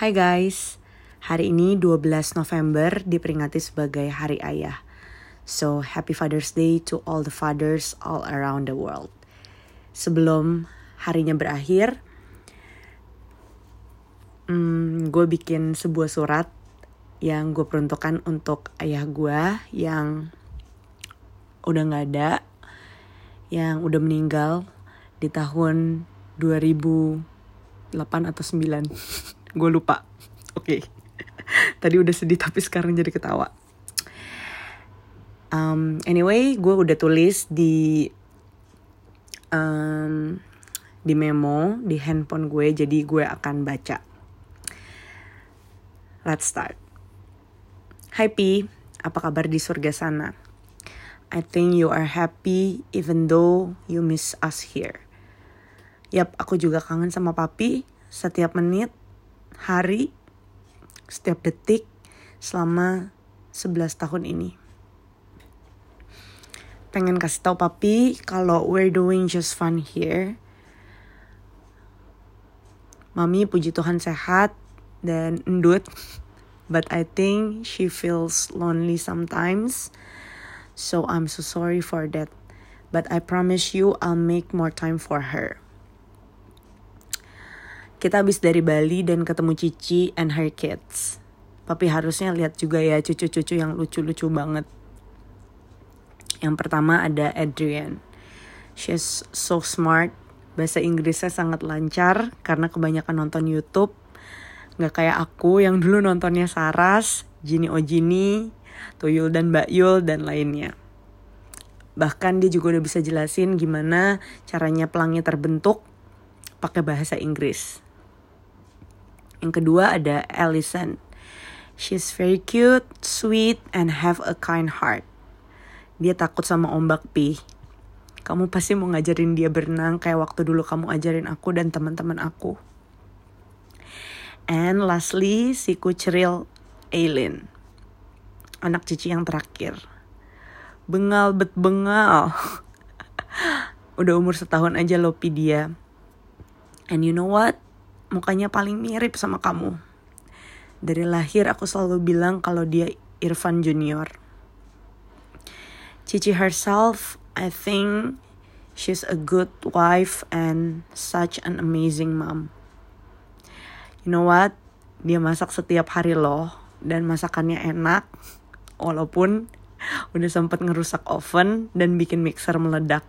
Hai guys, hari ini 12 November diperingati sebagai Hari Ayah. So, happy Father's Day to all the fathers all around the world. Sebelum harinya berakhir, hmm, gue bikin sebuah surat yang gue peruntukkan untuk ayah gue yang udah gak ada, yang udah meninggal di tahun 2008 atau 9. gue lupa. Oke. Okay. Tadi udah sedih tapi sekarang jadi ketawa. Um, anyway, gue udah tulis di um, di memo di handphone gue, jadi gue akan baca. Let's start. Hai Pi, apa kabar di surga sana? I think you are happy even though you miss us here. Yap, aku juga kangen sama papi setiap menit, hari, setiap detik selama 11 tahun ini. Pengen kasih tahu papi kalau we're doing just fun here. Mami puji Tuhan sehat dan endut. But I think she feels lonely sometimes. So I'm so sorry for that. But I promise you I'll make more time for her. Kita habis dari Bali dan ketemu Cici and her kids. Papi harusnya lihat juga ya cucu-cucu yang lucu-lucu banget. Yang pertama ada Adrian. She's so smart. Bahasa Inggrisnya sangat lancar karena kebanyakan nonton YouTube. Gak kayak aku yang dulu nontonnya Saras, Jini Ojini, Tuyul dan Mbak Yul, dan lainnya. Bahkan dia juga udah bisa jelasin gimana caranya pelangi terbentuk pakai bahasa Inggris. Yang kedua ada Allison. She's very cute, sweet, and have a kind heart. Dia takut sama ombak, Pi. Kamu pasti mau ngajarin dia berenang kayak waktu dulu kamu ajarin aku dan teman-teman aku. And lastly, si kuceril Aileen. Anak cici yang terakhir. Bengal bet bengal. Udah umur setahun aja lopi dia. And you know what? Mukanya paling mirip sama kamu. Dari lahir aku selalu bilang kalau dia Irfan Junior. Cici herself, I think she's a good wife and such an amazing mom. You know what? Dia masak setiap hari loh dan masakannya enak walaupun udah sempat ngerusak oven dan bikin mixer meledak.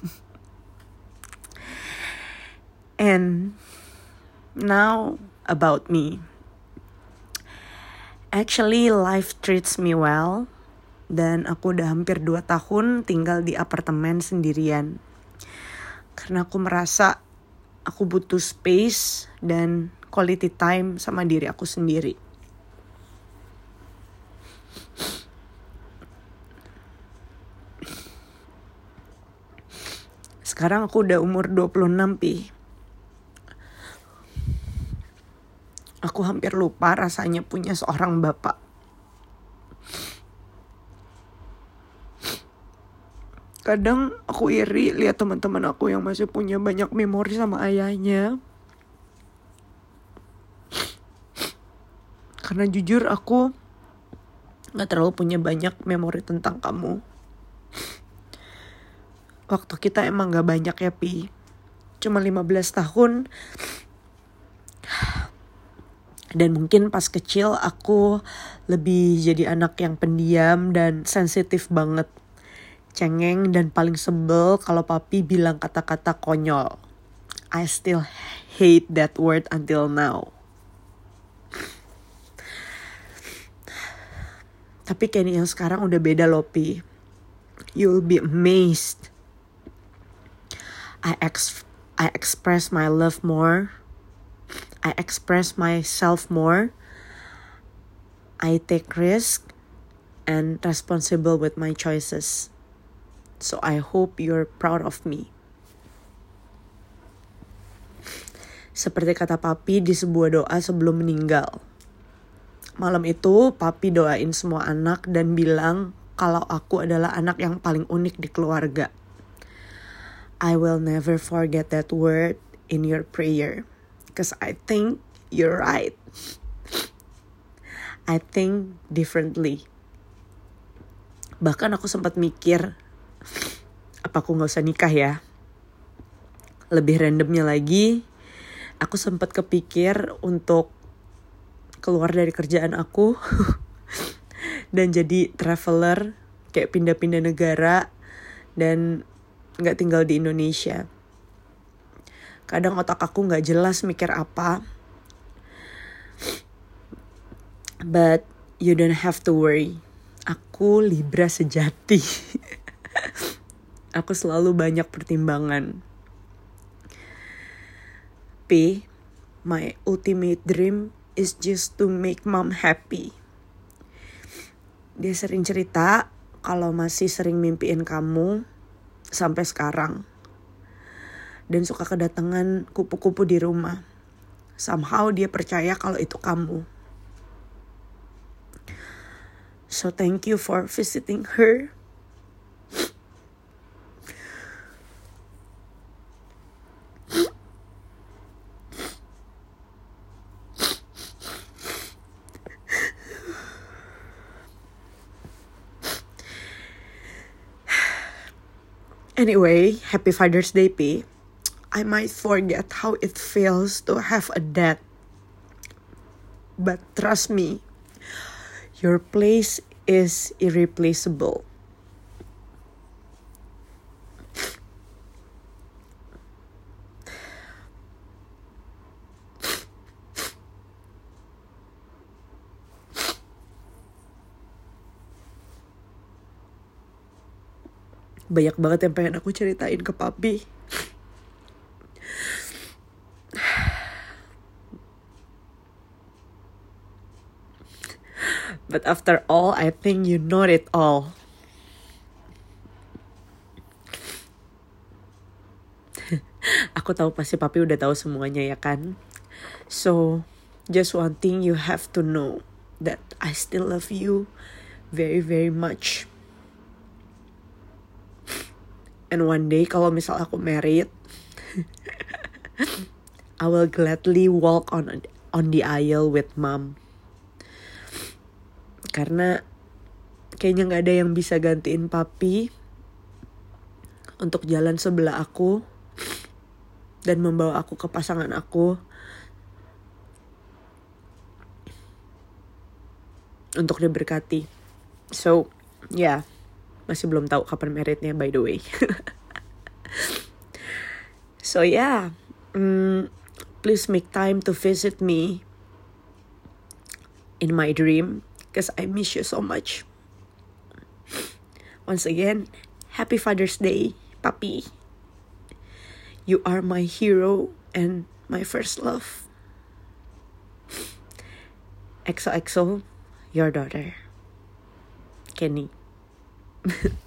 and now about me. Actually, life treats me well. Dan aku udah hampir 2 tahun tinggal di apartemen sendirian. Karena aku merasa aku butuh space dan quality time sama diri aku sendiri. Sekarang aku udah umur 26 pi. Aku hampir lupa rasanya punya seorang bapak. Kadang aku iri lihat teman-teman aku yang masih punya banyak memori sama ayahnya. Karena jujur aku gak terlalu punya banyak memori tentang kamu. Waktu kita emang gak banyak ya Pi. Cuma 15 tahun dan mungkin pas kecil aku lebih jadi anak yang pendiam dan sensitif banget. Cengeng dan paling sebel kalau papi bilang kata-kata konyol. I still hate that word until now. Tapi kayaknya yang sekarang udah beda loh Pi. You'll be amazed. I ex I express my love more I express myself more. I take risk and responsible with my choices. So I hope you're proud of me. Seperti kata papi di sebuah doa sebelum meninggal. Malam itu papi doain semua anak dan bilang kalau aku adalah anak yang paling unik di keluarga. I will never forget that word in your prayer. Because I think you're right. I think differently. Bahkan aku sempat mikir, apa aku nggak usah nikah ya? Lebih randomnya lagi, aku sempat kepikir untuk keluar dari kerjaan aku dan jadi traveler kayak pindah-pindah negara dan nggak tinggal di Indonesia. Kadang otak aku nggak jelas mikir apa, But you don't have to worry. Aku Libra sejati. aku selalu banyak pertimbangan. P, my ultimate dream is just to make mom happy. Dia sering cerita kalau masih sering mimpiin kamu sampai sekarang. Dan suka kedatangan kupu-kupu di rumah. Somehow dia percaya kalau itu kamu. So thank you for visiting her. Anyway, happy Father's Day, P. I might forget how it feels to have a dad. But trust me, Your place is irreplaceable. Banyak banget yang pengen aku ceritain ke papi. But after all, I think you know it all. Aku tahu pasti papi udah tahu semuanya ya kan. So, just one thing you have to know that I still love you very very much. And one day kalau misal aku married, I will gladly walk on on the aisle with mom karena kayaknya nggak ada yang bisa gantiin papi untuk jalan sebelah aku dan membawa aku ke pasangan aku untuk diberkati. So, ya, yeah, masih belum tahu kapan meritnya by the way. so yeah, mm, please make time to visit me in my dream because I miss you so much. Once again, happy Father's Day, Papi. You are my hero and my first love. XOXO, your daughter, Kenny.